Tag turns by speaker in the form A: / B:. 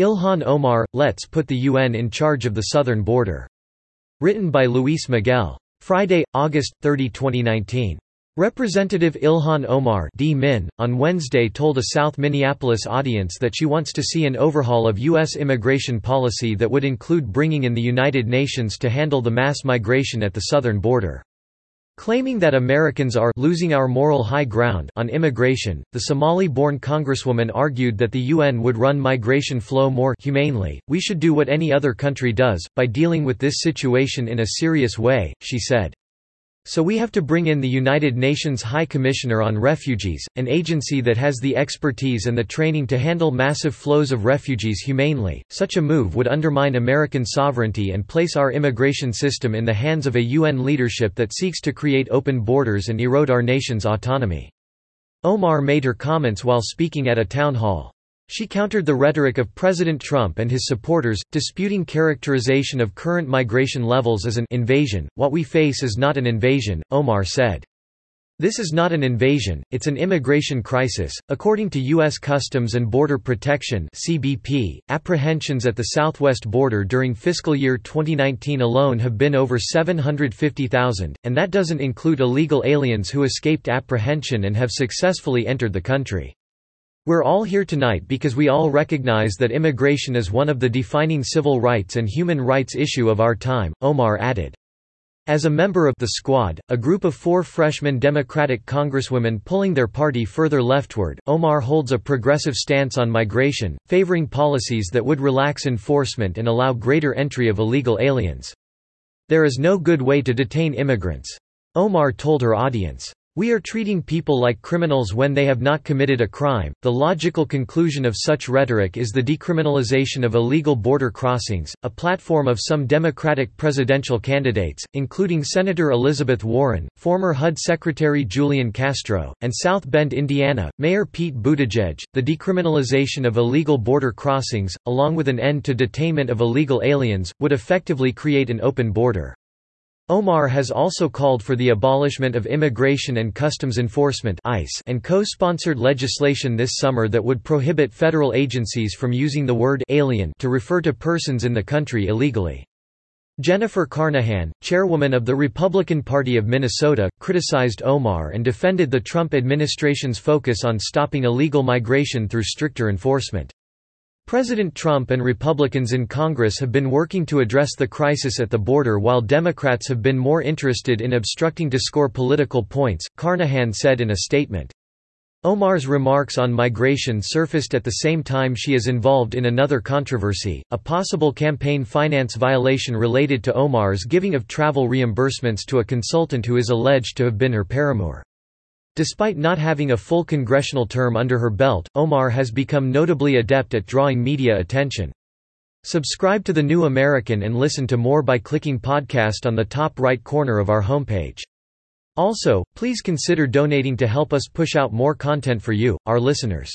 A: Ilhan Omar, Let's Put the UN in Charge of the Southern Border. Written by Luis Miguel. Friday, August 30, 2019. Representative Ilhan Omar D. Min, on Wednesday told a South Minneapolis audience that she wants to see an overhaul of U.S. immigration policy that would include bringing in the United Nations to handle the mass migration at the southern border. Claiming that Americans are losing our moral high ground on immigration, the Somali-born congresswoman argued that the UN would run migration flow more humanely. We should do what any other country does, by dealing with this situation in a serious way, she said. So we have to bring in the United Nations High Commissioner on Refugees, an agency that has the expertise and the training to handle massive flows of refugees humanely. Such a move would undermine American sovereignty and place our immigration system in the hands of a UN leadership that seeks to create open borders and erode our nation's autonomy. Omar made her comments while speaking at a town hall. She countered the rhetoric of President Trump and his supporters, disputing characterization of current migration levels as an invasion. What we face is not an invasion, Omar said. This is not an invasion, it's an immigration crisis. According to U.S. Customs and Border Protection (CBP), apprehensions at the southwest border during fiscal year 2019 alone have been over 750,000, and that doesn't include illegal aliens who escaped apprehension and have successfully entered the country. We're all here tonight because we all recognize that immigration is one of the defining civil rights and human rights issue of our time, Omar added. As a member of the Squad, a group of four freshman Democratic congresswomen pulling their party further leftward, Omar holds a progressive stance on migration, favoring policies that would relax enforcement and allow greater entry of illegal aliens. There is no good way to detain immigrants. Omar told her audience. We are treating people like criminals when they have not committed a crime. The logical conclusion of such rhetoric is the decriminalization of illegal border crossings, a platform of some Democratic presidential candidates, including Senator Elizabeth Warren, former HUD Secretary Julian Castro, and South Bend, Indiana, Mayor Pete Buttigieg. The decriminalization of illegal border crossings, along with an end to detainment of illegal aliens, would effectively create an open border. Omar has also called for the abolishment of Immigration and Customs Enforcement and co-sponsored legislation this summer that would prohibit federal agencies from using the word alien to refer to persons in the country illegally. Jennifer Carnahan, chairwoman of the Republican Party of Minnesota, criticized Omar and defended the Trump administration's focus on stopping illegal migration through stricter enforcement. President Trump and Republicans in Congress have been working to address the crisis at the border while Democrats have been more interested in obstructing to score political points, Carnahan said in a statement. Omar's remarks on migration surfaced at the same time she is involved in another controversy, a possible campaign finance violation related to Omar's giving of travel reimbursements to a consultant who is alleged to have been her paramour. Despite not having a full congressional term under her belt, Omar has become notably adept at drawing media attention. Subscribe to The New American and listen to more by clicking podcast on the top right corner of our homepage. Also, please consider donating to help us push out more content for you, our listeners.